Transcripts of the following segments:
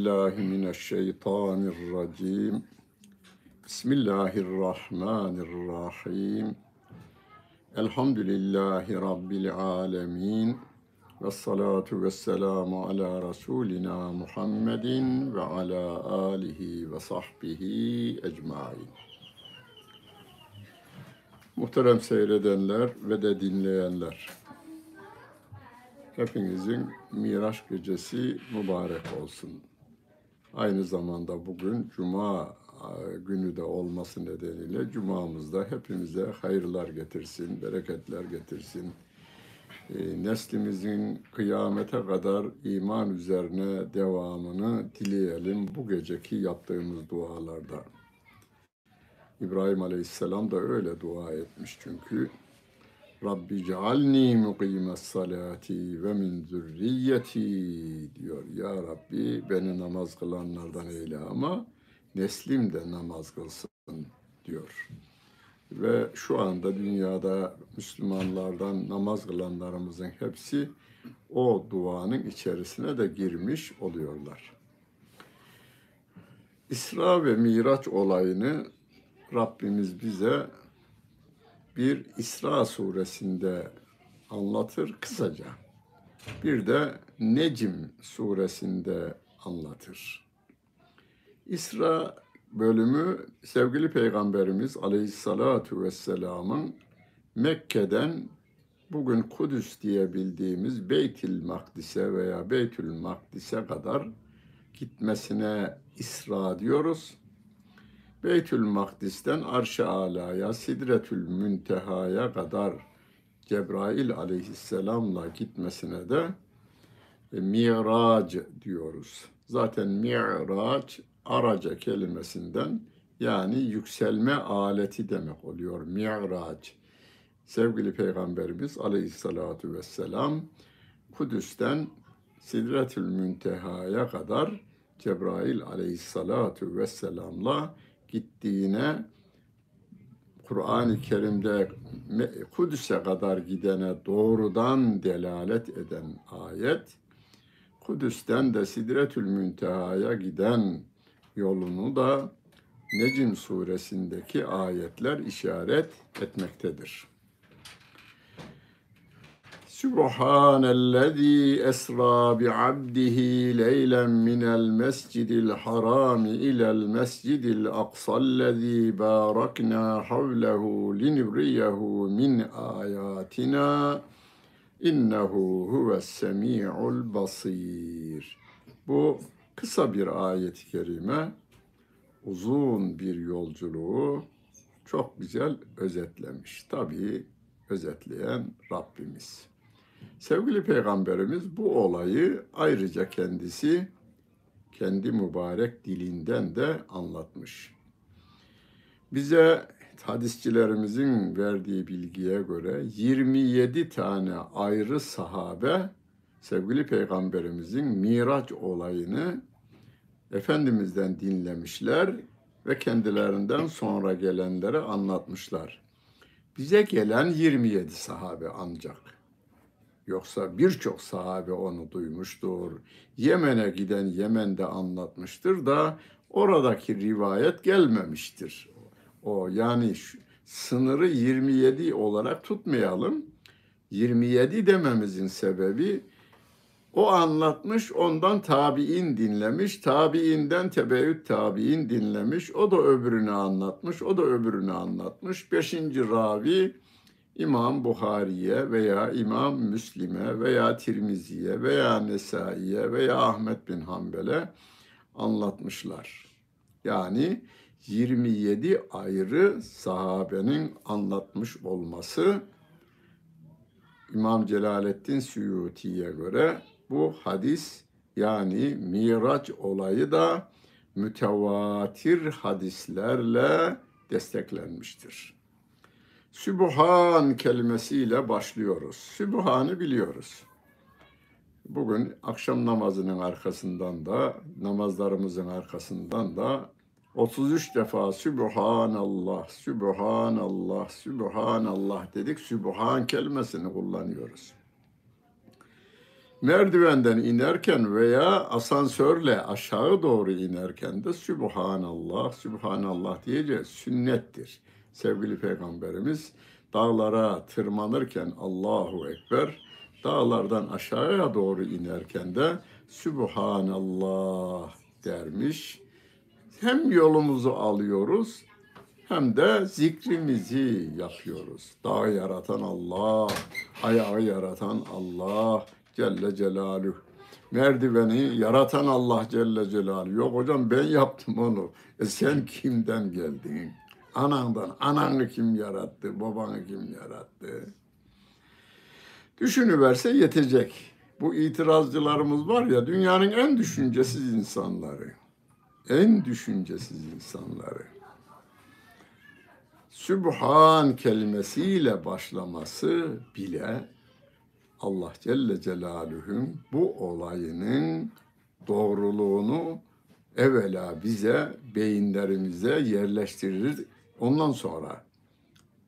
الله من الشيطان الرجيم بسم الله الرحمن الرحيم الحمد لله رب العالمين والصلاة والسلام على رسولنا محمد وعلى آله وصحبه ecmain. Muhterem seyredenler ve de dinleyenler. Hepinizin Miraç gecesi mübarek olsun. Aynı zamanda bugün Cuma günü de olması nedeniyle Cuma'mızda hepimize hayırlar getirsin, bereketler getirsin. E, neslimizin kıyamete kadar iman üzerine devamını dileyelim bu geceki yaptığımız dualarda. İbrahim Aleyhisselam da öyle dua etmiş çünkü. Rabbi cealni mukimes salati ve min zürriyeti diyor. Ya Rabbi beni namaz kılanlardan eyle ama neslim de namaz kılsın diyor. Ve şu anda dünyada Müslümanlardan namaz kılanlarımızın hepsi o duanın içerisine de girmiş oluyorlar. İsra ve Miraç olayını Rabbimiz bize bir İsra suresinde anlatır kısaca. Bir de Necim suresinde anlatır. İsra bölümü sevgili Peygamberimiz Aleyhissalatu vesselamın Mekke'den bugün Kudüs diye bildiğimiz Beytül Makdis'e veya Beytül Makdis'e kadar gitmesine İsra diyoruz. Beytül Makdis'ten Arş-ı Ala'ya, Sidretül Münteha'ya kadar Cebrail aleyhisselamla gitmesine de e, Mirac diyoruz. Zaten Mirac araca kelimesinden yani yükselme aleti demek oluyor. Mirac. Sevgili Peygamberimiz aleyhissalatu vesselam Kudüs'ten Sidretül Münteha'ya kadar Cebrail aleyhissalatu vesselamla gittiğine Kur'an-ı Kerim'de Kudüs'e kadar gidene doğrudan delalet eden ayet, Kudüs'ten de Sidretül Münteha'ya giden yolunu da Necim suresindeki ayetler işaret etmektedir. Subhanellezi esra bi abdihi leylen minel mescidil harami ilel mescidil aksallezi barakna havlehu linibriyehu min ayatina innehu huves semi'ul basir. Bu kısa bir ayet-i kerime uzun bir yolculuğu çok güzel özetlemiş. Tabii özetleyen Rabbimiz. Sevgili Peygamberimiz bu olayı ayrıca kendisi kendi mübarek dilinden de anlatmış. Bize hadisçilerimizin verdiği bilgiye göre 27 tane ayrı sahabe sevgili peygamberimizin Miraç olayını Efendimiz'den dinlemişler ve kendilerinden sonra gelenlere anlatmışlar. Bize gelen 27 sahabe ancak. Yoksa birçok sahabe onu duymuştur. Yemen'e giden Yemen'de anlatmıştır da oradaki rivayet gelmemiştir. O yani şu, sınırı 27 olarak tutmayalım. 27 dememizin sebebi o anlatmış, ondan tabi'in dinlemiş, tabi'inden tebeüt tabi'in dinlemiş, o da öbürünü anlatmış, o da öbürünü anlatmış. Beşinci ravi İmam Buhari'ye veya İmam Müslim'e veya Tirmizi'ye veya Nesai'ye veya Ahmet bin Hanbel'e anlatmışlar. Yani 27 ayrı sahabenin anlatmış olması İmam Celaleddin Suyuti'ye göre bu hadis yani Miraç olayı da mütevatir hadislerle desteklenmiştir. Sübhan kelimesiyle başlıyoruz. Sübhan'ı biliyoruz. Bugün akşam namazının arkasından da, namazlarımızın arkasından da 33 defa Sübhanallah, Sübhanallah, Sübhanallah dedik. Sübhan kelimesini kullanıyoruz. Merdivenden inerken veya asansörle aşağı doğru inerken de Sübhanallah, Sübhanallah diyeceğiz. Sünnettir. Sevgili Peygamberimiz dağlara tırmanırken Allahu Ekber, dağlardan aşağıya doğru inerken de Sübhanallah dermiş. Hem yolumuzu alıyoruz hem de zikrimizi yapıyoruz. Dağı yaratan Allah, ayağı yaratan Allah Celle Celaluhu. Merdiveni yaratan Allah Celle Celaluhu. Yok hocam ben yaptım onu. E sen kimden geldin? Anandan. Ananı kim yarattı? Babanı kim yarattı? Düşünüverse yetecek. Bu itirazcılarımız var ya dünyanın en düşüncesiz insanları. En düşüncesiz insanları. Sübhan kelimesiyle başlaması bile Allah Celle Celaluhu'nun bu olayının doğruluğunu evvela bize, beyinlerimize yerleştirir. Ondan sonra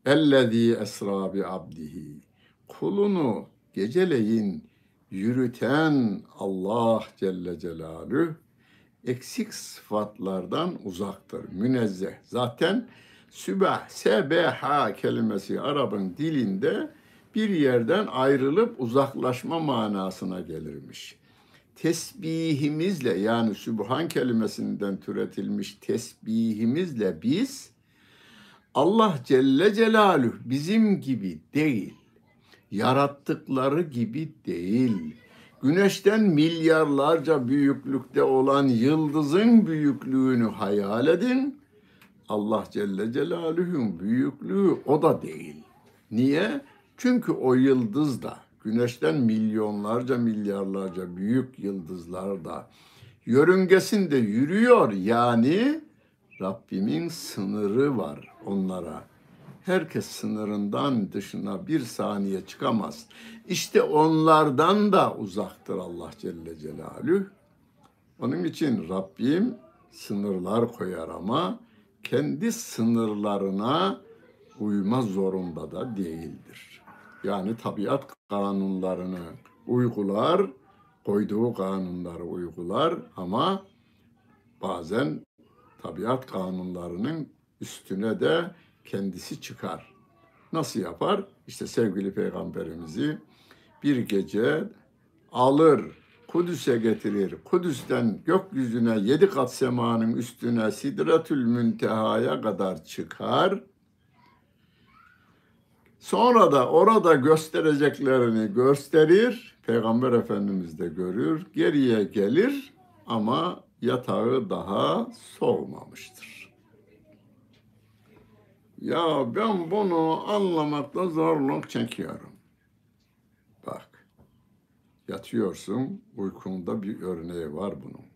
ellezî esra bi abdihi kulunu geceleyin yürüten Allah Celle Celaluhu eksik sıfatlardan uzaktır, münezzeh. Zaten sübah, sebeha kelimesi Arap'ın dilinde bir yerden ayrılıp uzaklaşma manasına gelirmiş. Tesbihimizle yani Sübhan kelimesinden türetilmiş tesbihimizle biz Allah Celle Celaluhu bizim gibi değil, yarattıkları gibi değil, güneşten milyarlarca büyüklükte olan yıldızın büyüklüğünü hayal edin. Allah Celle Celaluhu'nun büyüklüğü o da değil. Niye? Çünkü o yıldız da güneşten milyonlarca milyarlarca büyük yıldızlar da yörüngesinde yürüyor yani Rabbimin sınırı var onlara. Herkes sınırından dışına bir saniye çıkamaz. İşte onlardan da uzaktır Allah Celle Celaluhu. Onun için Rabbim sınırlar koyar ama kendi sınırlarına uyma zorunda da değildir. Yani tabiat kanunlarını uygular, koyduğu kanunları uygular ama bazen tabiat kanunlarının üstüne de kendisi çıkar. Nasıl yapar? İşte sevgili peygamberimizi bir gece alır, Kudüs'e getirir. Kudüs'ten gökyüzüne yedi kat semanın üstüne Sidretül Münteha'ya kadar çıkar. Sonra da orada göstereceklerini gösterir. Peygamber Efendimiz de görür. Geriye gelir ama yatağı daha soğumamıştır. Ya ben bunu anlamakta zorluk çekiyorum. Bak, yatıyorsun, uykunda bir örneği var bunun.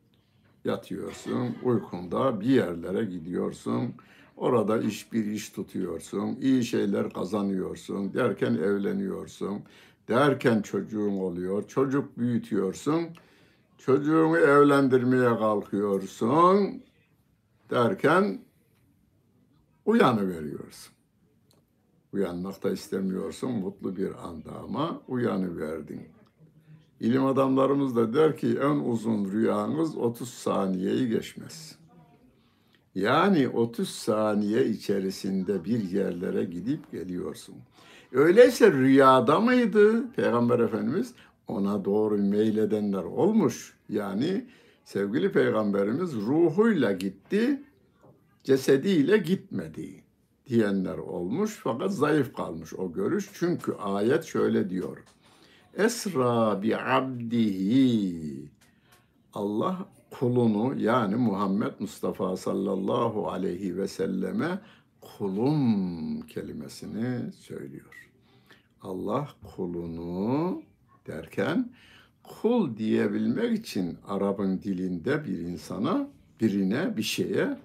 Yatıyorsun, uykunda bir yerlere gidiyorsun, orada iş bir iş tutuyorsun, iyi şeyler kazanıyorsun, derken evleniyorsun, derken çocuğun oluyor, çocuk büyütüyorsun, çocuğunu evlendirmeye kalkıyorsun, derken uyanıveriyorsun. Uyanmak da istemiyorsun mutlu bir anda ama uyanıverdin. İlim adamlarımız da der ki en uzun rüyanız 30 saniyeyi geçmez. Yani 30 saniye içerisinde bir yerlere gidip geliyorsun. Öyleyse rüyada mıydı Peygamber Efendimiz? Ona doğru meyledenler olmuş. Yani sevgili Peygamberimiz ruhuyla gitti, cesediyle gitmedi diyenler olmuş fakat zayıf kalmış o görüş. Çünkü ayet şöyle diyor. Esra bi abdihi Allah kulunu yani Muhammed Mustafa sallallahu aleyhi ve selleme kulum kelimesini söylüyor. Allah kulunu derken kul diyebilmek için Arap'ın dilinde bir insana, birine, bir şeye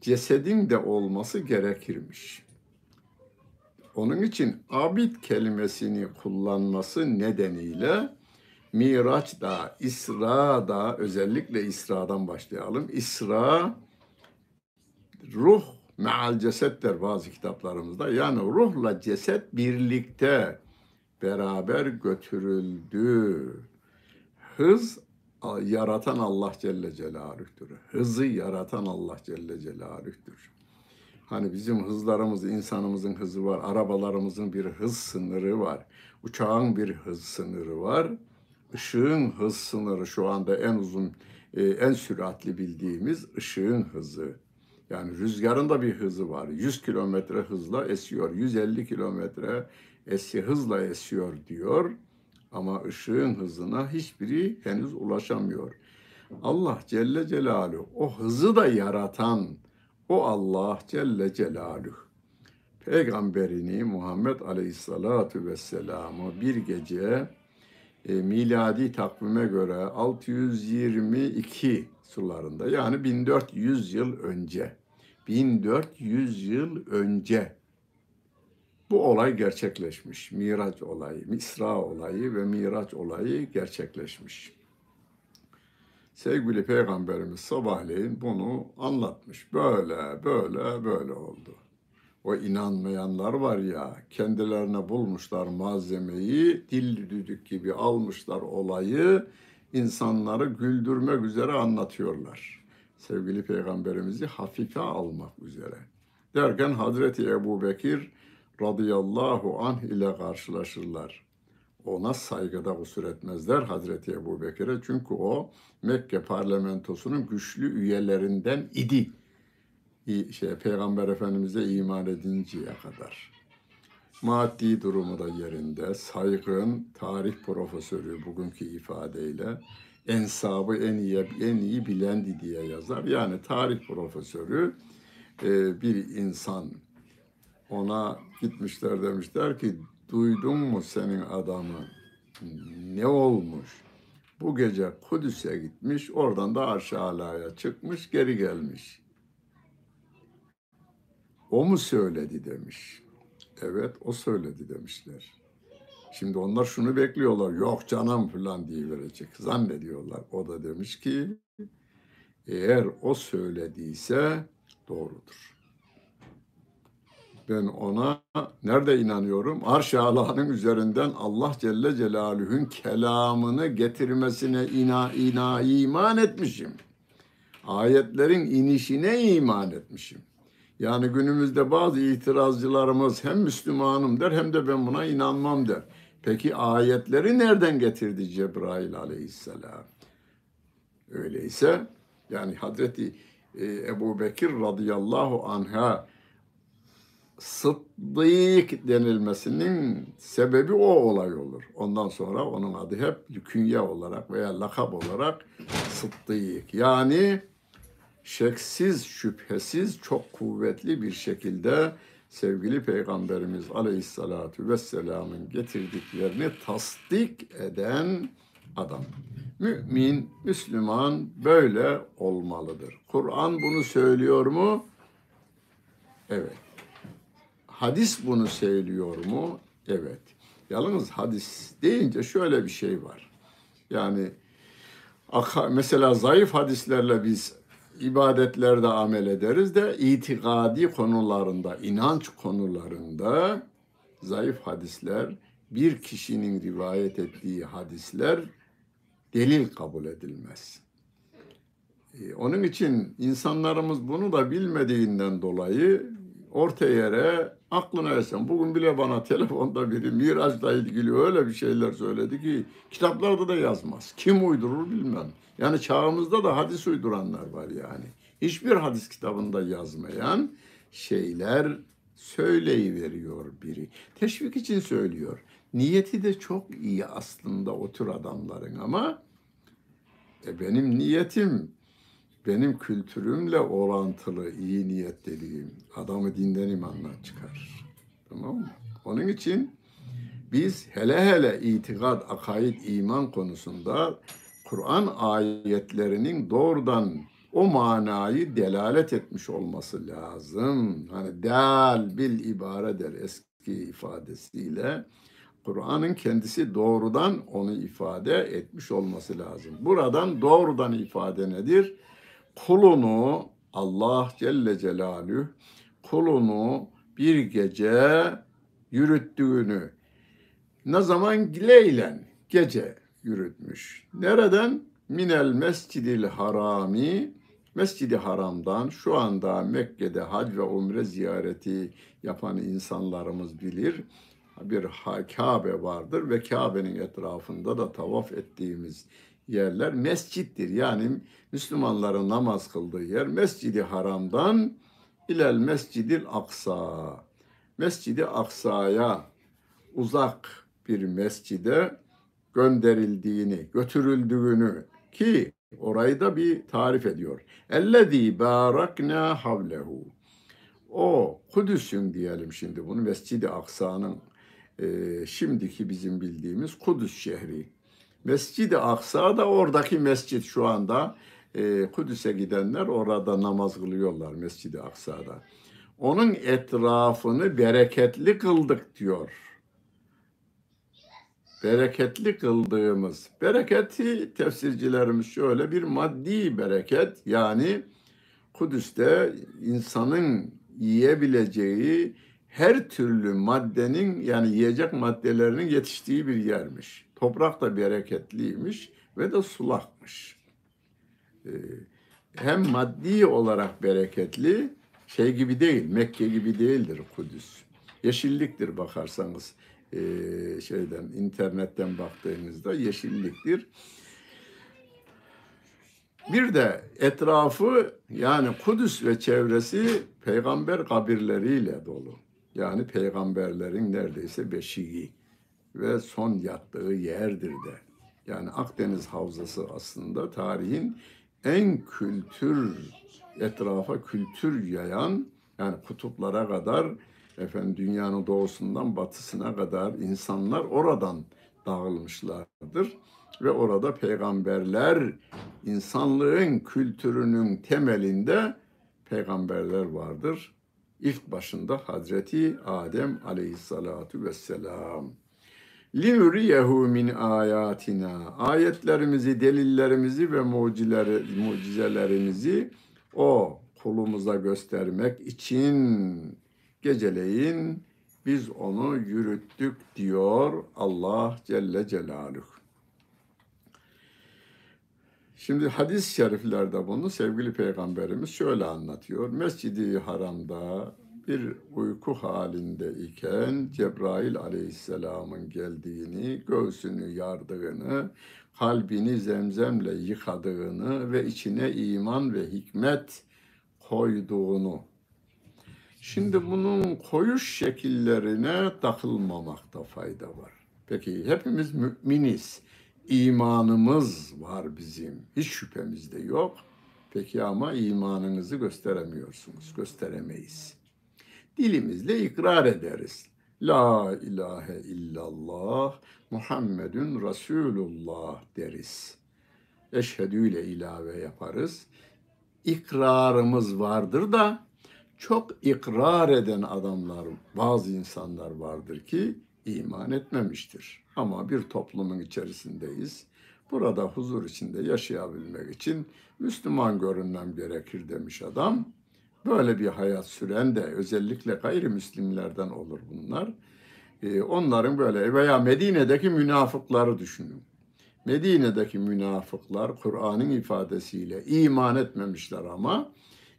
cesedin de olması gerekirmiş. Onun için abid kelimesini kullanması nedeniyle Miraç'da, İsra'da, özellikle İsra'dan başlayalım. İsra, ruh meal cesettir bazı kitaplarımızda. Yani ruhla ceset birlikte beraber götürüldü. Hız yaratan Allah Celle Celaluh'tür. Hızı yaratan Allah Celle Celaluh'tür. Hani bizim hızlarımız, insanımızın hızı var, arabalarımızın bir hız sınırı var, uçağın bir hız sınırı var. Işığın hız sınırı şu anda en uzun, e, en süratli bildiğimiz ışığın hızı. Yani rüzgarın da bir hızı var. 100 kilometre hızla esiyor, 150 kilometre esi hızla esiyor diyor. Ama ışığın hızına hiçbiri henüz ulaşamıyor. Allah Celle Celaluhu o hızı da yaratan o Allah Celle Celaluhu peygamberini Muhammed Aleyhisselatu Vesselam'ı bir gece e, miladi takvime göre 622 sularında yani 1400 yıl önce 1400 yıl önce bu olay gerçekleşmiş. Miraç olayı, İsra olayı ve Miraç olayı gerçekleşmiş. Sevgili Peygamberimiz sabahleyin bunu anlatmış. Böyle, böyle, böyle oldu. O inanmayanlar var ya, kendilerine bulmuşlar malzemeyi, dil düdük gibi almışlar olayı, insanları güldürmek üzere anlatıyorlar. Sevgili Peygamberimizi hafife almak üzere. Derken Hazreti Ebu Bekir radıyallahu anh ile karşılaşırlar. Ona saygıda kusur etmezler Hazreti Ebu Bekir'e. Çünkü o Mekke parlamentosunun güçlü üyelerinden idi. Şey, Peygamber Efendimiz'e iman edinceye kadar. Maddi durumu da yerinde, saygın, tarih profesörü bugünkü ifadeyle ensabı en iyi en iyi bilendi diye yazar. Yani tarih profesörü e, bir insan ona gitmişler demişler ki duydun mu senin adamı ne olmuş? Bu gece Kudüs'e gitmiş, oradan da aşağıya çıkmış, geri gelmiş. O mu söyledi demiş. Evet, o söyledi demişler. Şimdi onlar şunu bekliyorlar. Yok canım falan diye verecek. Zannediyorlar. O da demiş ki eğer o söylediyse doğrudur. Ben ona nerede inanıyorum? Arş-ı Allah'ın üzerinden Allah Celle Celaluhu'nun kelamını getirmesine ina, ina iman etmişim. Ayetlerin inişine iman etmişim. Yani günümüzde bazı itirazcılarımız hem Müslümanım der hem de ben buna inanmam der. Peki ayetleri nereden getirdi Cebrail aleyhisselam? Öyleyse yani Hazreti e, Ebu Bekir radıyallahu anh'a Sıddık denilmesinin sebebi o olay olur. Ondan sonra onun adı hep künye olarak veya lakap olarak Sıddık. Yani şeksiz, şüphesiz çok kuvvetli bir şekilde sevgili Peygamberimiz Aleyhisselatü Vesselam'ın getirdiklerini tasdik eden adam. Mümin, Müslüman böyle olmalıdır. Kur'an bunu söylüyor mu? Evet. Hadis bunu söylüyor mu? Evet. Yalnız hadis deyince şöyle bir şey var. Yani mesela zayıf hadislerle biz ibadetlerde amel ederiz de itikadi konularında, inanç konularında zayıf hadisler, bir kişinin rivayet ettiği hadisler delil kabul edilmez. Ee, onun için insanlarımız bunu da bilmediğinden dolayı orta yere aklına esen. Bugün bile bana telefonda biri Miraç'la ilgili öyle bir şeyler söyledi ki kitaplarda da yazmaz. Kim uydurur bilmem. Yani çağımızda da hadis uyduranlar var yani. Hiçbir hadis kitabında yazmayan şeyler söyleyiveriyor biri. Teşvik için söylüyor. Niyeti de çok iyi aslında o tür adamların ama e benim niyetim benim kültürümle orantılı iyi niyetliliğim adamı dinden imandan çıkar. Tamam mı? Onun için biz hele hele itikat, akaid, iman konusunda Kur'an ayetlerinin doğrudan o manayı delalet etmiş olması lazım. Hani dal bil ibare der eski ifadesiyle. Kur'an'ın kendisi doğrudan onu ifade etmiş olması lazım. Buradan doğrudan ifade nedir? Kulunu Allah Celle Celaluhu kulunu bir gece yürüttüğünü ne zaman leylen gece yürütmüş. Nereden? Minel mescidil harami, Mescidi Haram'dan şu anda Mekke'de hac ve umre ziyareti yapan insanlarımız bilir. Bir Kabe vardır ve Kabe'nin etrafında da tavaf ettiğimiz yerler mescittir. Yani Müslümanların namaz kıldığı yer Mescidi Haram'dan ilel Mescidil Aksa. Mescidi Aksa'ya uzak bir mescide gönderildiğini, götürüldüğünü ki orayı da bir tarif ediyor. Ellezî bâraknâ havlehu. O Kudüs'ün diyelim şimdi bunu Mescid-i Aksa'nın e, şimdiki bizim bildiğimiz Kudüs şehri. Mescid-i Aksa da oradaki mescit şu anda e, Kudüs'e gidenler orada namaz kılıyorlar Mescid-i Aksa'da. Onun etrafını bereketli kıldık diyor bereketli kıldığımız bereketi tefsircilerimiz şöyle bir maddi bereket yani Kudüs'te insanın yiyebileceği her türlü maddenin yani yiyecek maddelerinin yetiştiği bir yermiş. Toprak da bereketliymiş ve de sulakmış. Ee, hem maddi olarak bereketli şey gibi değil, Mekke gibi değildir Kudüs. Yeşilliktir bakarsanız e, şeyden internetten baktığınızda yeşilliktir. Bir de etrafı yani Kudüs ve çevresi peygamber kabirleriyle dolu. Yani peygamberlerin neredeyse beşiği ve son yattığı yerdir de. Yani Akdeniz Havzası aslında tarihin en kültür etrafa kültür yayan yani kutuplara kadar efendim dünyanın doğusundan batısına kadar insanlar oradan dağılmışlardır ve orada peygamberler insanlığın kültürünün temelinde peygamberler vardır. İlk başında Hazreti Adem aleyhissalatu vesselam. Linuriyehu min ayatina. Ayetlerimizi, delillerimizi ve mucizeleri, mucizelerimizi o kulumuza göstermek için geceleyin biz onu yürüttük diyor Allah Celle Celaluhu. Şimdi hadis-i şeriflerde bunu sevgili peygamberimiz şöyle anlatıyor. Mescidi Haram'da bir uyku halinde iken Cebrail aleyhisselamın geldiğini, göğsünü yardığını, kalbini zemzemle yıkadığını ve içine iman ve hikmet koyduğunu. Şimdi bunun koyuş şekillerine takılmamakta fayda var. Peki hepimiz müminiz. İmanımız var bizim. Hiç şüphemiz de yok. Peki ama imanınızı gösteremiyorsunuz. Gösteremeyiz. Dilimizle ikrar ederiz. La ilahe illallah Muhammedun Resulullah deriz. Eşhedü ile ilave yaparız. İkrarımız vardır da çok ikrar eden adamlar, bazı insanlar vardır ki iman etmemiştir. Ama bir toplumun içerisindeyiz. Burada huzur içinde yaşayabilmek için Müslüman görünmem gerekir demiş adam. Böyle bir hayat süren de özellikle gayrimüslimlerden olur bunlar. Ee, onların böyle veya Medine'deki münafıkları düşünün. Medine'deki münafıklar Kur'an'ın ifadesiyle iman etmemişler ama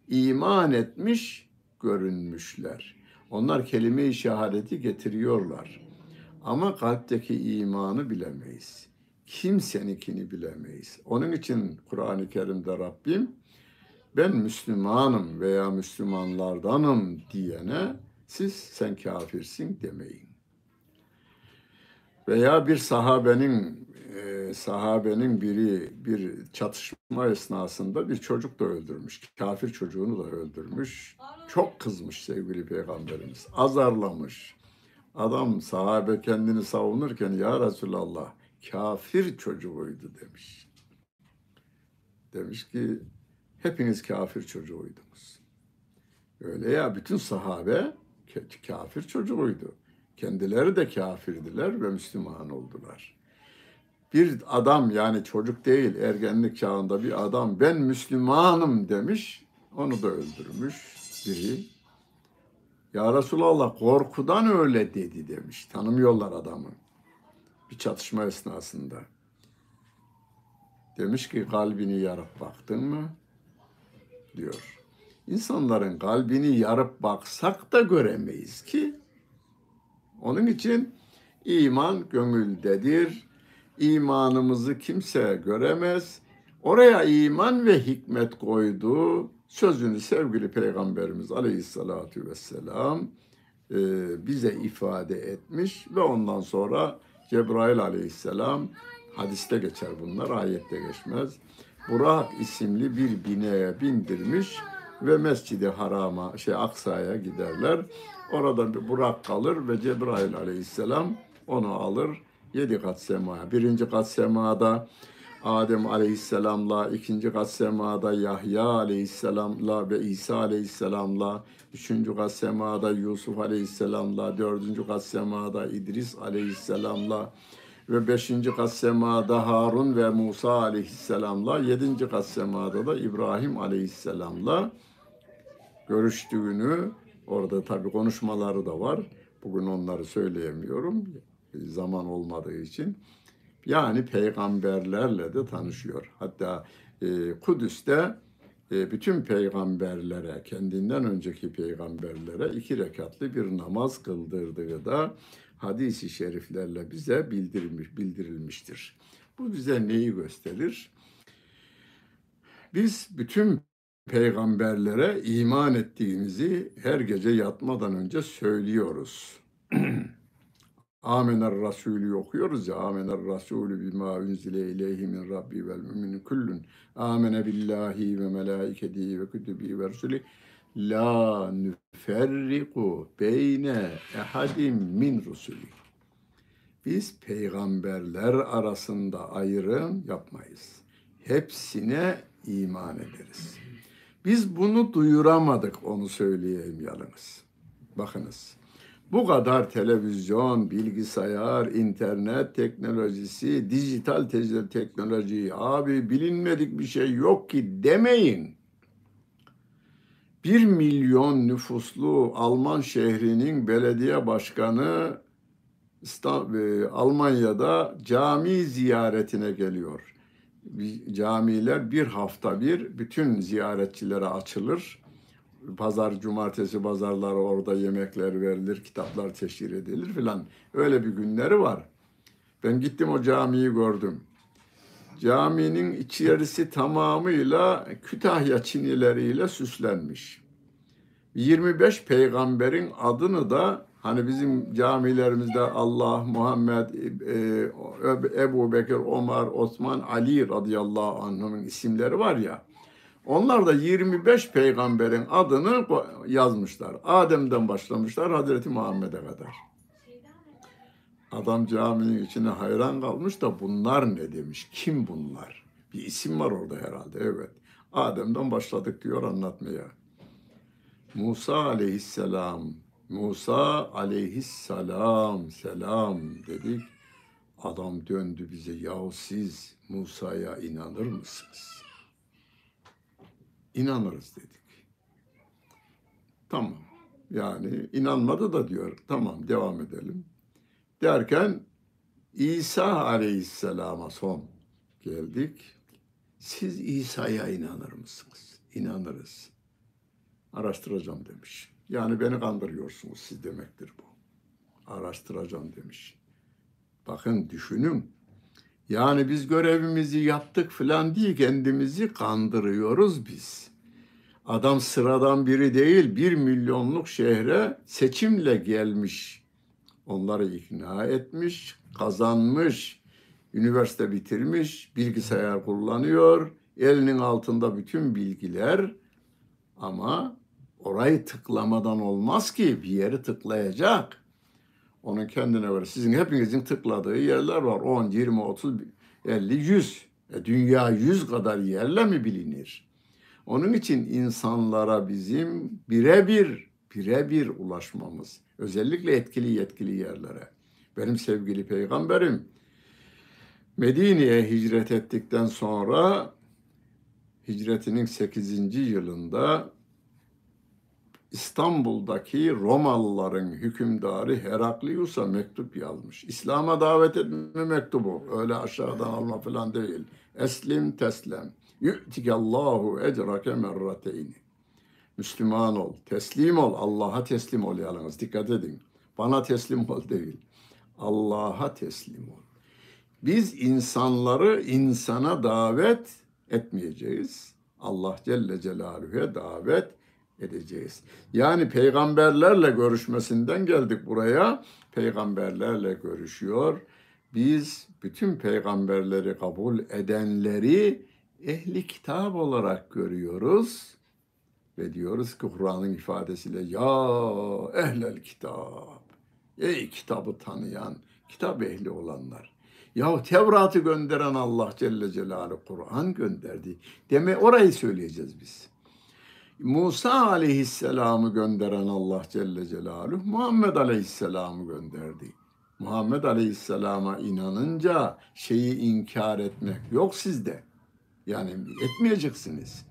iman etmiş görünmüşler. Onlar kelime-i şehadeti getiriyorlar. Ama kalpteki imanı bilemeyiz. Kimseninkini bilemeyiz. Onun için Kur'an-ı Kerim'de Rabbim ben Müslümanım veya Müslümanlardanım diyene siz sen kafirsin demeyin. Veya bir sahabenin e, sahabenin biri bir çatışma esnasında bir çocuk da öldürmüş. Kafir çocuğunu da öldürmüş. Çok kızmış sevgili peygamberimiz. Azarlamış. Adam sahabe kendini savunurken ya Resulallah kafir çocuğuydu demiş. Demiş ki hepiniz kafir çocuğuydunuz. Öyle ya bütün sahabe kafir çocuğuydu. Kendileri de kafirdiler ve Müslüman oldular. Bir adam yani çocuk değil ergenlik çağında bir adam ben Müslümanım demiş. Onu da öldürmüş biri. Ya Resulallah korkudan öyle dedi demiş. Tanımıyorlar adamı. Bir çatışma esnasında. Demiş ki kalbini yarıp baktın mı? Diyor. İnsanların kalbini yarıp baksak da göremeyiz ki. Onun için iman gönüldedir. İmanımızı kimse göremez. Oraya iman ve hikmet koydu. Sözünü sevgili Peygamberimiz Aleyhisselatü Vesselam e, bize ifade etmiş ve ondan sonra Cebrail Aleyhisselam hadiste geçer bunlar, ayette geçmez. Burak isimli bir bineye bindirmiş ve Mescid-i Haram'a, şey Aksa'ya giderler. Orada bir Burak kalır ve Cebrail Aleyhisselam onu alır yedi kat semaya. Birinci kat semada Adem Aleyhisselam'la, ikinci kat semada Yahya Aleyhisselam'la ve İsa Aleyhisselam'la, üçüncü kat semada Yusuf Aleyhisselam'la, dördüncü kat semada İdris Aleyhisselam'la ve beşinci kat semada Harun ve Musa Aleyhisselam'la, yedinci kat semada da İbrahim Aleyhisselam'la görüştüğünü, orada tabi konuşmaları da var. Bugün onları söyleyemiyorum zaman olmadığı için. Yani peygamberlerle de tanışıyor. Hatta e, Kudüs'te e, bütün peygamberlere, kendinden önceki peygamberlere iki rekatlı bir namaz kıldırdığı da hadisi şeriflerle bize bildirilmiş, bildirilmiştir. Bu bize neyi gösterir? Biz bütün peygamberlere iman ettiğimizi her gece yatmadan önce söylüyoruz. Amener Rasulü okuyoruz ya. Amener Rasulü bima unzile ileyhi min Rabbi vel müminin kullun. Amene billahi ve melaiketihi ve kütübi ve rusuli. La nüferriku beyne ehadim min rusuli. Biz peygamberler arasında ayrım yapmayız. Hepsine iman ederiz. Biz bunu duyuramadık onu söyleyeyim yalnız. Bakınız. Bu kadar televizyon, bilgisayar, internet teknolojisi, dijital teknoloji, abi bilinmedik bir şey yok ki demeyin. Bir milyon nüfuslu Alman şehrinin belediye başkanı e, Almanya'da cami ziyaretine geliyor. Camiler bir hafta bir bütün ziyaretçilere açılır pazar, cumartesi pazarları orada yemekler verilir, kitaplar teşhir edilir filan. Öyle bir günleri var. Ben gittim o camiyi gördüm. Caminin içerisi tamamıyla Kütahya çinileriyle süslenmiş. 25 peygamberin adını da hani bizim camilerimizde Allah, Muhammed, e, Ebu Bekir, Omar, Osman, Ali radıyallahu anh'ın isimleri var ya. Onlar da 25 peygamberin adını yazmışlar. Adem'den başlamışlar Hazreti Muhammed'e kadar. Adam caminin içine hayran kalmış da bunlar ne demiş? Kim bunlar? Bir isim var orada herhalde evet. Adem'den başladık diyor anlatmaya. Musa aleyhisselam, Musa aleyhisselam, selam dedik. Adam döndü bize, yahu siz Musa'ya inanır mısınız? inanırız dedik. Tamam. Yani inanmadı da diyor. Tamam devam edelim. Derken İsa Aleyhisselam'a son geldik. Siz İsa'ya inanır mısınız? İnanırız. Araştıracağım demiş. Yani beni kandırıyorsunuz siz demektir bu. Araştıracağım demiş. Bakın düşünün. Yani biz görevimizi yaptık falan diye kendimizi kandırıyoruz biz. Adam sıradan biri değil, bir milyonluk şehre seçimle gelmiş. Onları ikna etmiş, kazanmış, üniversite bitirmiş, bilgisayar kullanıyor, elinin altında bütün bilgiler ama orayı tıklamadan olmaz ki bir yeri tıklayacak. Onun kendine göre. Sizin hepinizin tıkladığı yerler var. 10, 20, 30, 50, 100. E, dünya 100 kadar yerle mi bilinir? Onun için insanlara bizim birebir, birebir ulaşmamız. Özellikle etkili yetkili yerlere. Benim sevgili peygamberim Medine'ye hicret ettikten sonra hicretinin 8. yılında İstanbul'daki Romalıların hükümdarı Heraklius'a mektup yazmış. İslam'a davet etme mektubu. Öyle aşağıdan alma falan değil. Eslim teslem. Yu'tikallahu ecrake merrateyni. Müslüman ol, teslim ol, Allah'a teslim ol yalnız. Dikkat edin. Bana teslim ol değil. Allah'a teslim ol. Biz insanları insana davet etmeyeceğiz. Allah Celle Celaluhu'ya davet edeceğiz. Yani peygamberlerle görüşmesinden geldik buraya. Peygamberlerle görüşüyor. Biz bütün peygamberleri kabul edenleri ehli kitap olarak görüyoruz. Ve diyoruz ki Kur'an'ın ifadesiyle ya ehlel kitap. Ey kitabı tanıyan, kitap ehli olanlar. Ya Tevrat'ı gönderen Allah Celle Celaluhu Kur'an gönderdi. Deme orayı söyleyeceğiz biz. Musa aleyhisselamı gönderen Allah Celle Celaluhu Muhammed aleyhisselamı gönderdi. Muhammed aleyhisselama inanınca şeyi inkar etmek yok sizde. Yani etmeyeceksiniz.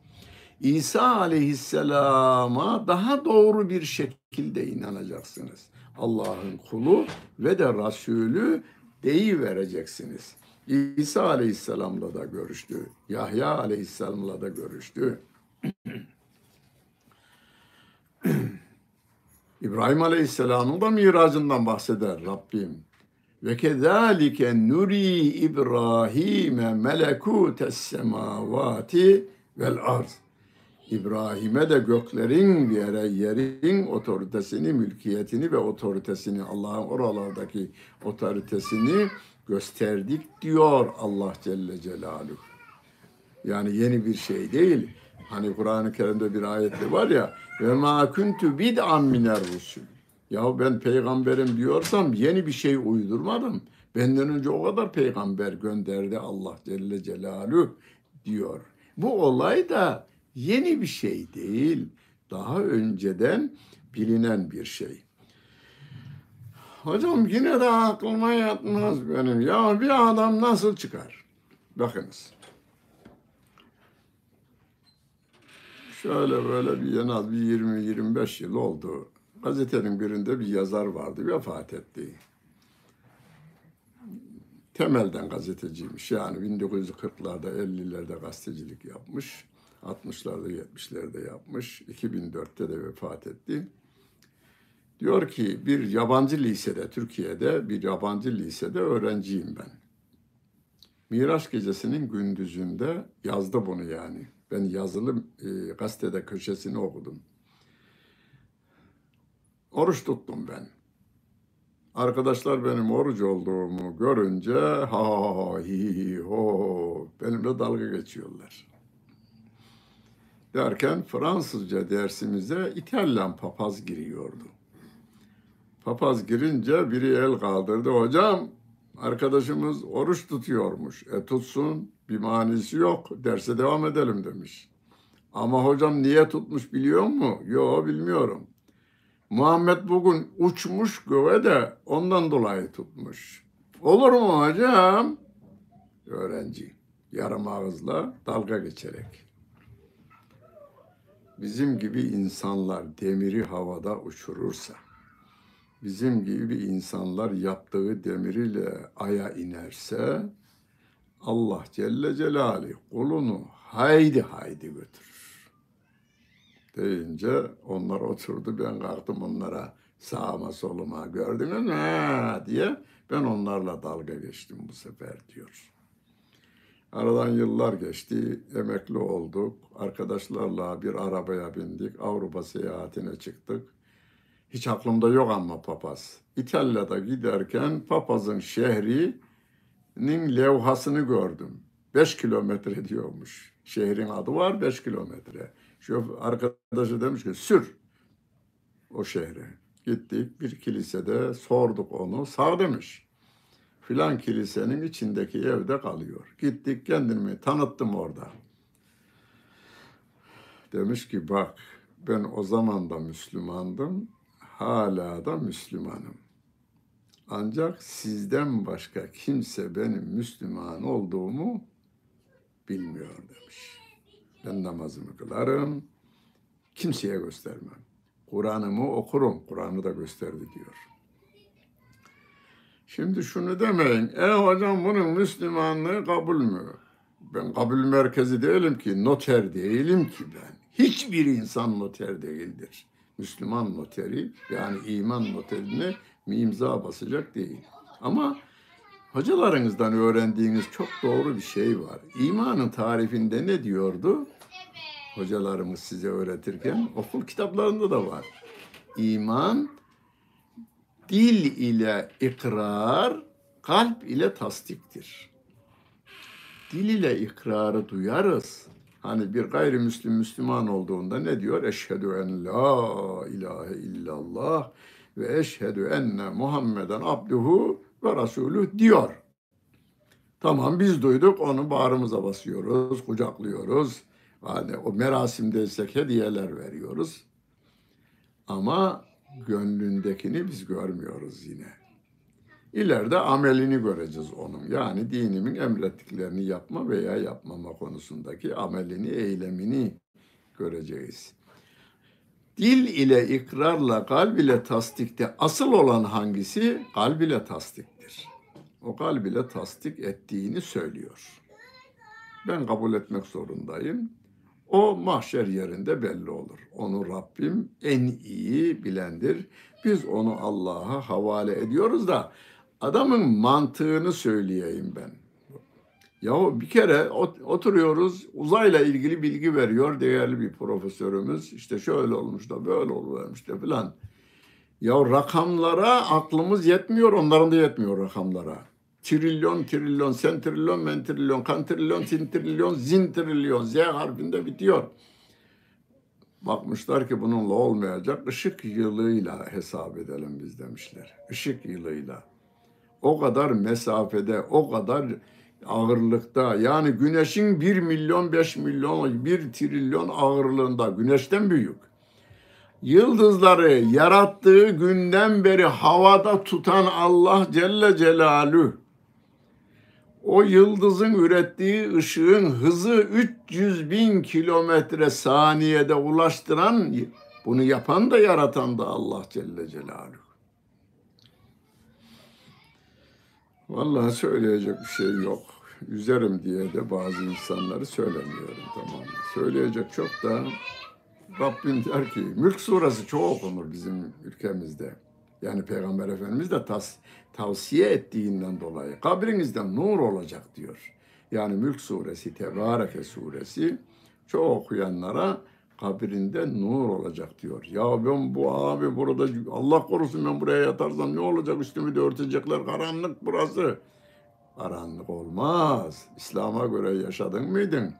İsa aleyhisselama daha doğru bir şekilde inanacaksınız. Allah'ın kulu ve de Resulü vereceksiniz. İsa aleyhisselamla da görüştü. Yahya aleyhisselamla da görüştü. İbrahim aleyhisselamın da miracından bahseder Rabbim. Ve kezalike nuri İbrahim'e melekutes semavati vel arz. İbrahim'e de göklerin yere yerin otoritesini, mülkiyetini ve otoritesini, Allah'ın oralardaki otoritesini gösterdik diyor Allah Celle Celaluhu. Yani yeni bir şey değil. Hani Kur'an-ı Kerim'de bir ayette var ya ve ma kuntu bid'an miner rusul. Ya ben peygamberim diyorsam yeni bir şey uydurmadım. Benden önce o kadar peygamber gönderdi Allah Celle Celaluhu diyor. Bu olay da yeni bir şey değil. Daha önceden bilinen bir şey. Hocam yine de aklıma yatmaz benim. Ya bir adam nasıl çıkar? Bakınız. Şöyle böyle bir en az bir 20-25 yıl oldu. Gazetenin birinde bir yazar vardı, vefat etti. Temelden gazeteciymiş. Yani 1940'larda, 50'lerde gazetecilik yapmış. 60'larda, 70'lerde yapmış. 2004'te de vefat etti. Diyor ki bir yabancı lisede, Türkiye'de bir yabancı lisede öğrenciyim ben. Miraç gecesinin gündüzünde yazdı bunu yani. Ben yazılı e, gazetede köşesini okudum. Oruç tuttum ben. Arkadaşlar benim oruç olduğumu görünce ha ha hi ho benimle dalga geçiyorlar. Derken Fransızca dersimize İtalyan papaz giriyordu. Papaz girince biri el kaldırdı. Hocam arkadaşımız oruç tutuyormuş. E tutsun bir manisi yok. Derse devam edelim demiş. Ama hocam niye tutmuş biliyor mu? Yok bilmiyorum. Muhammed bugün uçmuş göğe de ondan dolayı tutmuş. Olur mu hocam? Öğrenci yarım ağızla dalga geçerek. Bizim gibi insanlar demiri havada uçurursa, bizim gibi insanlar yaptığı demiriyle aya inerse, Allah Celle Celaluhu kulunu haydi haydi götürür. Deyince onlar oturdu ben kalktım onlara sağıma soluma gördünüz mü diye ben onlarla dalga geçtim bu sefer diyor. Aradan yıllar geçti, emekli olduk. Arkadaşlarla bir arabaya bindik, Avrupa seyahatine çıktık. Hiç aklımda yok ama papaz. İtalya'da giderken papazın şehrinin levhasını gördüm. 5 kilometre diyormuş. Şehrin adı var 5 kilometre. Şu arkadaşı demiş ki sür o şehre. Gittik bir kilisede sorduk onu. Sağ demiş filan kilisenin içindeki evde kalıyor. Gittik kendimi tanıttım orada. Demiş ki bak ben o zaman da Müslümandım, hala da Müslümanım. Ancak sizden başka kimse benim Müslüman olduğumu bilmiyor demiş. Ben namazımı kılarım, kimseye göstermem. Kur'an'ımı okurum, Kur'an'ı da gösterdi diyor. Şimdi şunu demeyin. E hocam bunun Müslümanlığı kabul mü? ben kabul merkezi değilim ki, noter değilim ki ben. Hiçbir insan noter değildir. Müslüman noteri yani iman noterine mi imza basacak değil. Ama hocalarınızdan öğrendiğiniz çok doğru bir şey var. İmanın tarifinde ne diyordu? Hocalarımız size öğretirken okul kitaplarında da var. İman dil ile ikrar, kalp ile tasdiktir. Dil ile ikrarı duyarız. Hani bir gayrimüslim Müslüman olduğunda ne diyor? Eşhedü en la ilahe illallah ve eşhedü enne Muhammeden abduhu ve rasulü diyor. Tamam biz duyduk onu bağrımıza basıyoruz, kucaklıyoruz. Yani o merasimdeysek hediyeler veriyoruz. Ama gönlündekini biz görmüyoruz yine. İleride amelini göreceğiz onun. Yani dinimin emrettiklerini yapma veya yapmama konusundaki amelini, eylemini göreceğiz. Dil ile ikrarla kalb ile tasdikte asıl olan hangisi? Kalb ile tasdiktir. O kalb ile tasdik ettiğini söylüyor. Ben kabul etmek zorundayım. O mahşer yerinde belli olur. Onu Rabbim en iyi bilendir. Biz onu Allah'a havale ediyoruz da adamın mantığını söyleyeyim ben. Ya bir kere oturuyoruz uzayla ilgili bilgi veriyor değerli bir profesörümüz. İşte şöyle olmuş da böyle olmuş da filan. Ya rakamlara aklımız yetmiyor onların da yetmiyor rakamlara trilyon, trilyon, sentrilyon, mentrilyon, kantrilyon, sintrilyon, zintrilyon, Z harfinde bitiyor. Bakmışlar ki bununla olmayacak. Işık yılıyla hesap edelim biz demişler. Işık yılıyla. O kadar mesafede, o kadar ağırlıkta yani güneşin 1 milyon 5 milyon 1 trilyon ağırlığında güneşten büyük. Yıldızları yarattığı günden beri havada tutan Allah Celle Celaluhu o yıldızın ürettiği ışığın hızı 300 bin kilometre saniyede ulaştıran, bunu yapan da yaratan da Allah Celle Celaluhu. Vallahi söyleyecek bir şey yok. Üzerim diye de bazı insanları söylemiyorum tamam Söyleyecek çok da Rabbim der ki, Mülk suresi çok okunur bizim ülkemizde. Yani Peygamber Efendimiz de tas, tavsiye ettiğinden dolayı kabrinizde nur olacak diyor. Yani Mülk suresi, Tebareke suresi çoğu okuyanlara kabrinde nur olacak diyor. Ya ben bu abi burada Allah korusun ben buraya yatarsam ne olacak üstümü de örtecekler karanlık burası. Karanlık olmaz. İslam'a göre yaşadın mıydın?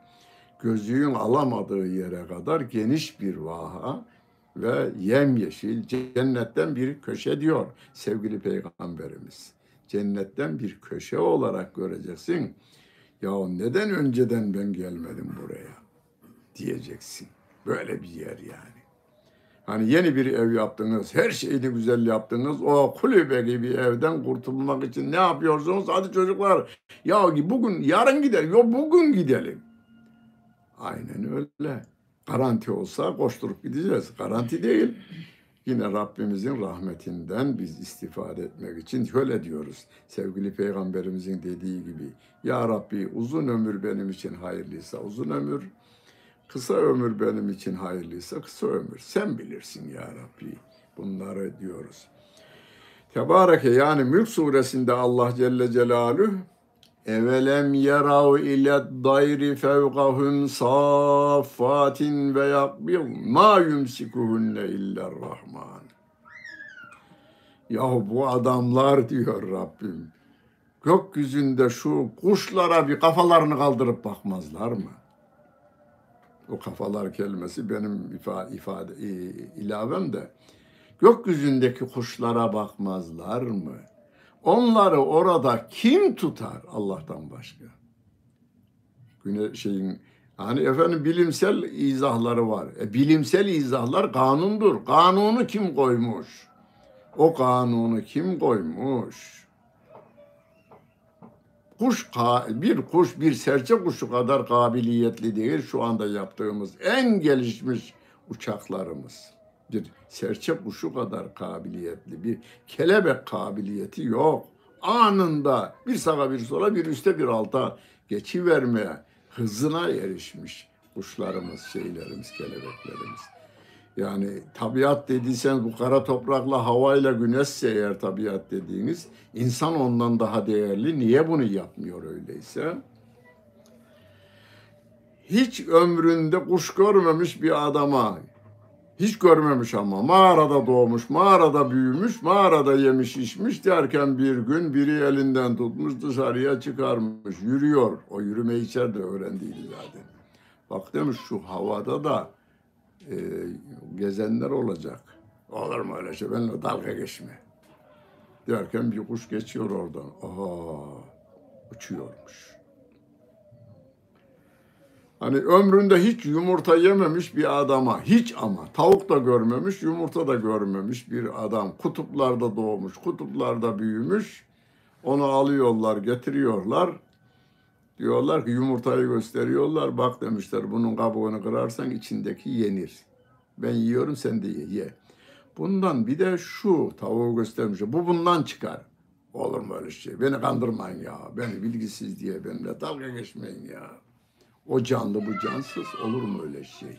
Gözlüğün alamadığı yere kadar geniş bir vaha, ve yemyeşil cennetten bir köşe diyor sevgili peygamberimiz. Cennetten bir köşe olarak göreceksin. Ya neden önceden ben gelmedim buraya diyeceksin. Böyle bir yer yani. Hani yeni bir ev yaptınız, her şeyi güzel yaptınız. O kulübe gibi evden kurtulmak için ne yapıyorsunuz? Hadi çocuklar, ya bugün, yarın gidelim. Yok bugün gidelim. Aynen öyle. Garanti olsa koşturup gideceğiz. Garanti değil. Yine Rabbimizin rahmetinden biz istifade etmek için şöyle diyoruz. Sevgili Peygamberimizin dediği gibi. Ya Rabbi uzun ömür benim için hayırlıysa uzun ömür, kısa ömür benim için hayırlıysa kısa ömür. Sen bilirsin ya Rabbi. Bunları diyoruz. Tebareke yani Mülk suresinde Allah Celle Celaluhu Evelem yerav ile dayri fevkahum saffatin ve yakbil ma yumsikuhunne illa rahman. Yahu bu adamlar diyor Rabbim. Gökyüzünde şu kuşlara bir kafalarını kaldırıp bakmazlar mı? O kafalar kelimesi benim ifade, ifade ilavem de. Gökyüzündeki kuşlara bakmazlar mı? Onları orada kim tutar Allah'tan başka? Güne şeyin hani efendim bilimsel izahları var. E, bilimsel izahlar kanundur. Kanunu kim koymuş? O kanunu kim koymuş? Kuş bir kuş bir serçe kuşu kadar kabiliyetli değil şu anda yaptığımız en gelişmiş uçaklarımız bir serçe kuşu kadar kabiliyetli, bir kelebek kabiliyeti yok. Anında bir sağa bir sola bir üste bir alta geçivermeye hızına erişmiş kuşlarımız, şeylerimiz, kelebeklerimiz. Yani tabiat dediysen bu kara toprakla havayla güneşse eğer tabiat dediğiniz insan ondan daha değerli. Niye bunu yapmıyor öyleyse? Hiç ömründe kuş görmemiş bir adama hiç görmemiş ama mağarada doğmuş, mağarada büyümüş, mağarada yemiş içmiş derken bir gün biri elinden tutmuş dışarıya çıkarmış. Yürüyor. O yürüme içeride öğrendiydi zaten. Bak demiş şu havada da e, gezenler olacak. Olur mu öyle şey? Benimle dalga geçme. Derken bir kuş geçiyor oradan. Aha uçuyormuş. Hani ömründe hiç yumurta yememiş bir adama, hiç ama tavuk da görmemiş, yumurta da görmemiş bir adam. Kutuplarda doğmuş, kutuplarda büyümüş. Onu alıyorlar, getiriyorlar. Diyorlar ki yumurtayı gösteriyorlar. Bak demişler bunun kabuğunu kırarsan içindeki yenir. Ben yiyorum sen de ye. ye. Bundan bir de şu tavuğu göstermişler. Bu bundan çıkar. Olur mu öyle şey? Beni kandırmayın ya. Beni bilgisiz diye benimle dalga geçmeyin ya. O canlı bu cansız olur mu öyle şey?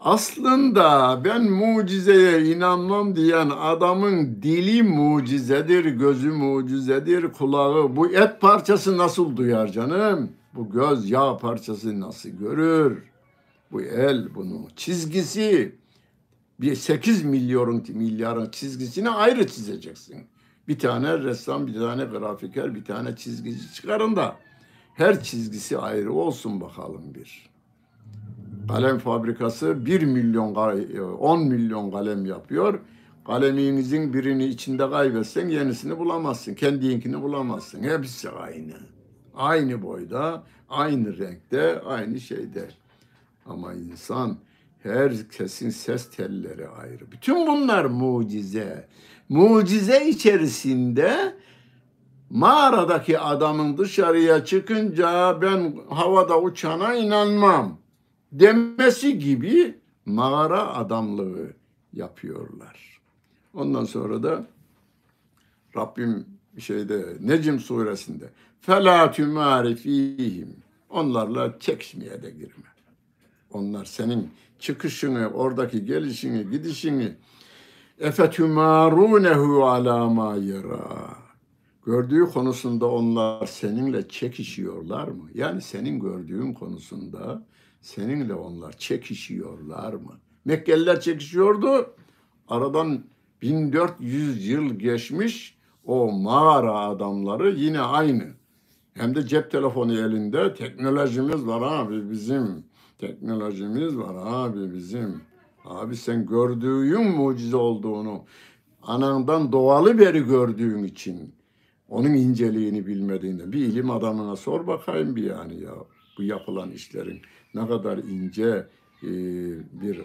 Aslında ben mucizeye inanmam diyen adamın dili mucizedir, gözü mucizedir, kulağı. Bu et parçası nasıl duyar canım? Bu göz yağ parçası nasıl görür? Bu el bunun çizgisi. Bir 8 milyarın milyarın çizgisini ayrı çizeceksin. Bir tane ressam, bir tane grafiker, bir tane çizgici çıkarın da her çizgisi ayrı olsun bakalım bir. Kalem fabrikası 1 milyon, 10 milyon kalem yapıyor. Kaleminizin birini içinde kaybetsen yenisini bulamazsın. Kendinkini bulamazsın. Hepsi aynı. Aynı boyda, aynı renkte, aynı şeyde. Ama insan herkesin ses telleri ayrı. Bütün bunlar mucize. Mucize içerisinde Mağaradaki adamın dışarıya çıkınca ben havada uçana inanmam demesi gibi mağara adamlığı yapıyorlar. Ondan sonra da Rabbim şeyde Necim suresinde fela tümari onlarla çekişmeye de girme. Onlar senin çıkışını, oradaki gelişini, gidişini efetümarunehu ala ma yara gördüğü konusunda onlar seninle çekişiyorlar mı? Yani senin gördüğün konusunda seninle onlar çekişiyorlar mı? Mekkeliler çekişiyordu. Aradan 1400 yıl geçmiş o mağara adamları yine aynı. Hem de cep telefonu elinde teknolojimiz var abi bizim. Teknolojimiz var abi bizim. Abi sen gördüğün mucize olduğunu anandan doğalı beri gördüğün için onun inceliğini bilmediğinde bir ilim adamına sor bakayım bir yani ya bu yapılan işlerin ne kadar ince e, bir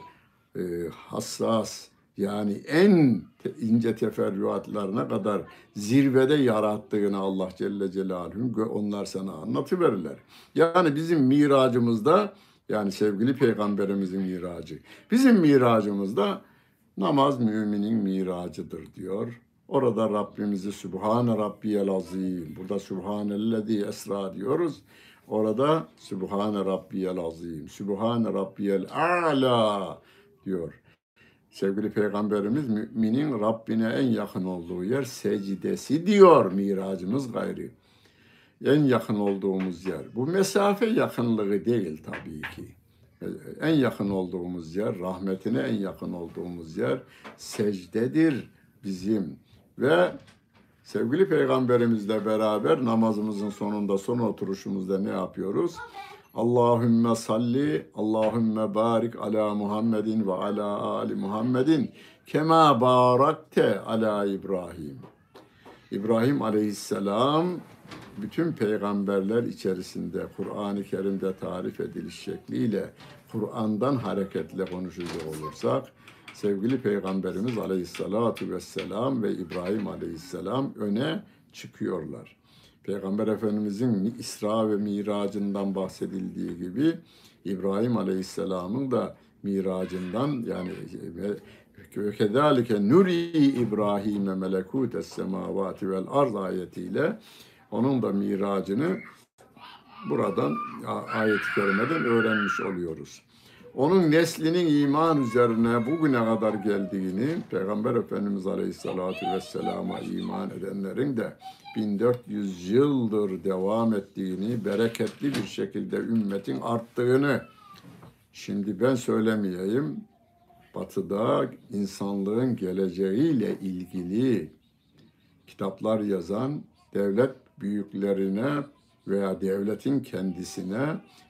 e, hassas yani en te, ince teferruatlarına kadar zirvede yarattığını Allah Celle Celaluhu onlar sana anlatıverirler. Yani bizim miracımızda yani sevgili peygamberimizin miracı. Bizim miracımızda namaz müminin miracıdır diyor. Orada Rabbimizi Sübhane Rabbiyel Azim. Burada Sübhanellezi Esra diyoruz. Orada Sübhane Rabbiyel Azim. Sübhane Rabbiyel A'la diyor. Sevgili Peygamberimiz müminin Rabbine en yakın olduğu yer secdesi diyor miracımız gayri. En yakın olduğumuz yer. Bu mesafe yakınlığı değil tabii ki. En yakın olduğumuz yer, rahmetine en yakın olduğumuz yer secdedir bizim. Ve sevgili peygamberimizle beraber namazımızın sonunda son oturuşumuzda ne yapıyoruz? Allahümme salli, Allahümme barik ala Muhammedin ve ala ali Muhammedin kema barakte ala İbrahim. İbrahim aleyhisselam bütün peygamberler içerisinde Kur'an-ı Kerim'de tarif ediliş şekliyle Kur'an'dan hareketle konuşacak olursak sevgili Peygamberimiz Aleyhisselatü Vesselam ve İbrahim Aleyhisselam öne çıkıyorlar. Peygamber Efendimizin İsra ve Miracından bahsedildiği gibi İbrahim Aleyhisselam'ın da miracından yani ve kedalike nuri İbrahim'e melekutes semavati vel arz ayetiyle onun da miracını buradan ayet-i kerimeden öğrenmiş oluyoruz. Onun neslinin iman üzerine bugüne kadar geldiğini Peygamber Efendimiz Aleyhisselatü Vesselam'a iman edenlerin de 1400 yıldır devam ettiğini, bereketli bir şekilde ümmetin arttığını şimdi ben söylemeyeyim. Batı'da insanlığın geleceğiyle ilgili kitaplar yazan devlet büyüklerine veya devletin kendisine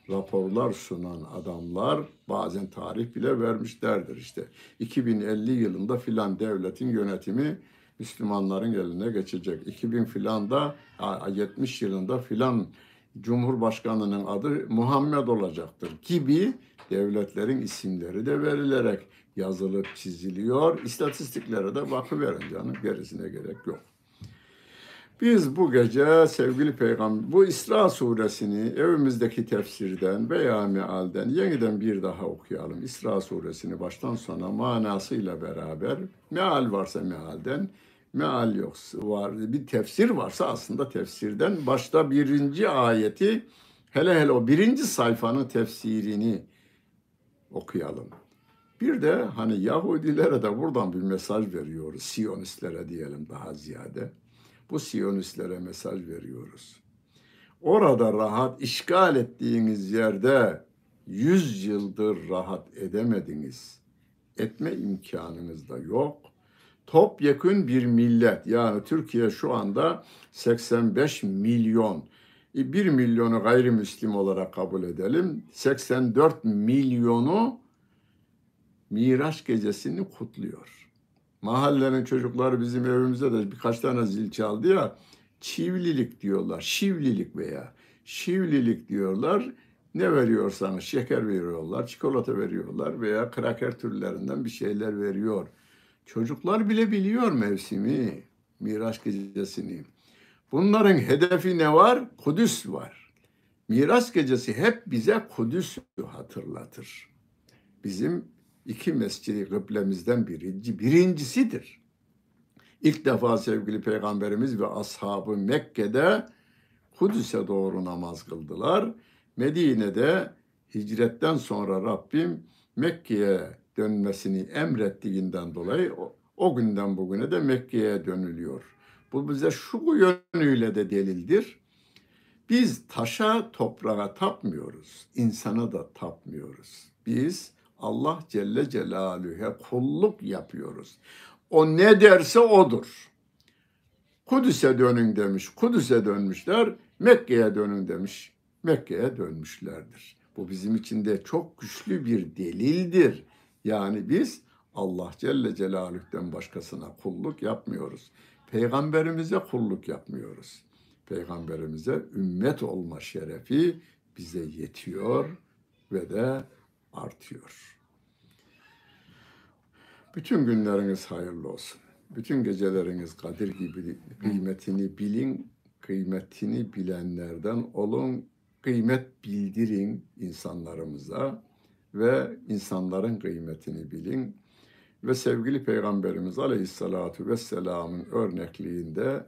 raporlar sunan adamlar bazen tarih bile vermişlerdir işte. 2050 yılında filan devletin yönetimi Müslümanların eline geçecek. 2000 filanda 70 yılında filan Cumhurbaşkanının adı Muhammed olacaktır gibi devletlerin isimleri de verilerek yazılıp çiziliyor. İstatistiklere de bakıverin canım gerisine gerek yok. Biz bu gece sevgili peygamber bu İsra suresini evimizdeki tefsirden veya mealden yeniden bir daha okuyalım. İsra suresini baştan sona manasıyla beraber meal varsa mealden meal yoksa var bir tefsir varsa aslında tefsirden başta birinci ayeti hele hele o birinci sayfanın tefsirini okuyalım. Bir de hani Yahudilere de buradan bir mesaj veriyoruz. Siyonistlere diyelim daha ziyade bu Siyonistlere mesaj veriyoruz. Orada rahat işgal ettiğiniz yerde yüz yıldır rahat edemediniz. Etme imkanınız da yok. Topyekün bir millet yani Türkiye şu anda 85 milyon. 1 milyonu gayrimüslim olarak kabul edelim. 84 milyonu Miraç gecesini kutluyor. Mahallenin çocukları bizim evimize de birkaç tane zil çaldı ya. Çivlilik diyorlar. Şivlilik veya şivlilik diyorlar. Ne veriyorsanız şeker veriyorlar, çikolata veriyorlar veya kraker türlerinden bir şeyler veriyor. Çocuklar bile biliyor mevsimi, Miraç gecesini. Bunların hedefi ne var? Kudüs var. Miraç gecesi hep bize Kudüs'ü hatırlatır. Bizim iki mescidi kıblemizden birinci, birincisidir. İlk defa sevgili peygamberimiz ve ashabı Mekke'de Kudüs'e doğru namaz kıldılar. Medine'de hicretten sonra Rabbim Mekke'ye dönmesini emrettiğinden dolayı o, o günden bugüne de Mekke'ye dönülüyor. Bu bize şu yönüyle de delildir. Biz taşa, toprağa tapmıyoruz. insana da tapmıyoruz. Biz Allah Celle Celaluhu'ya kulluk yapıyoruz. O ne derse odur. Kudüs'e dönün demiş. Kudüs'e dönmüşler. Mekke'ye dönün demiş. Mekke'ye dönmüşlerdir. Bu bizim için de çok güçlü bir delildir. Yani biz Allah Celle Celaluhu'dan başkasına kulluk yapmıyoruz. Peygamberimize kulluk yapmıyoruz. Peygamberimize ümmet olma şerefi bize yetiyor ve de artıyor. Bütün günleriniz hayırlı olsun. Bütün geceleriniz Kadir gibi kıymetini bilin, kıymetini bilenlerden olun, kıymet bildirin insanlarımıza ve insanların kıymetini bilin. Ve sevgili Peygamberimiz Aleyhisselatü Vesselam'ın örnekliğinde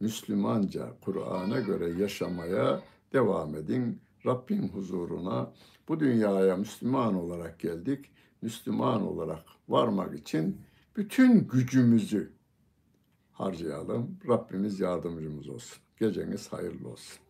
Müslümanca, Kur'an'a göre yaşamaya devam edin. Rabbin huzuruna bu dünyaya Müslüman olarak geldik. Müslüman olarak varmak için bütün gücümüzü harcayalım. Rabbimiz yardımcımız olsun. Geceniz hayırlı olsun.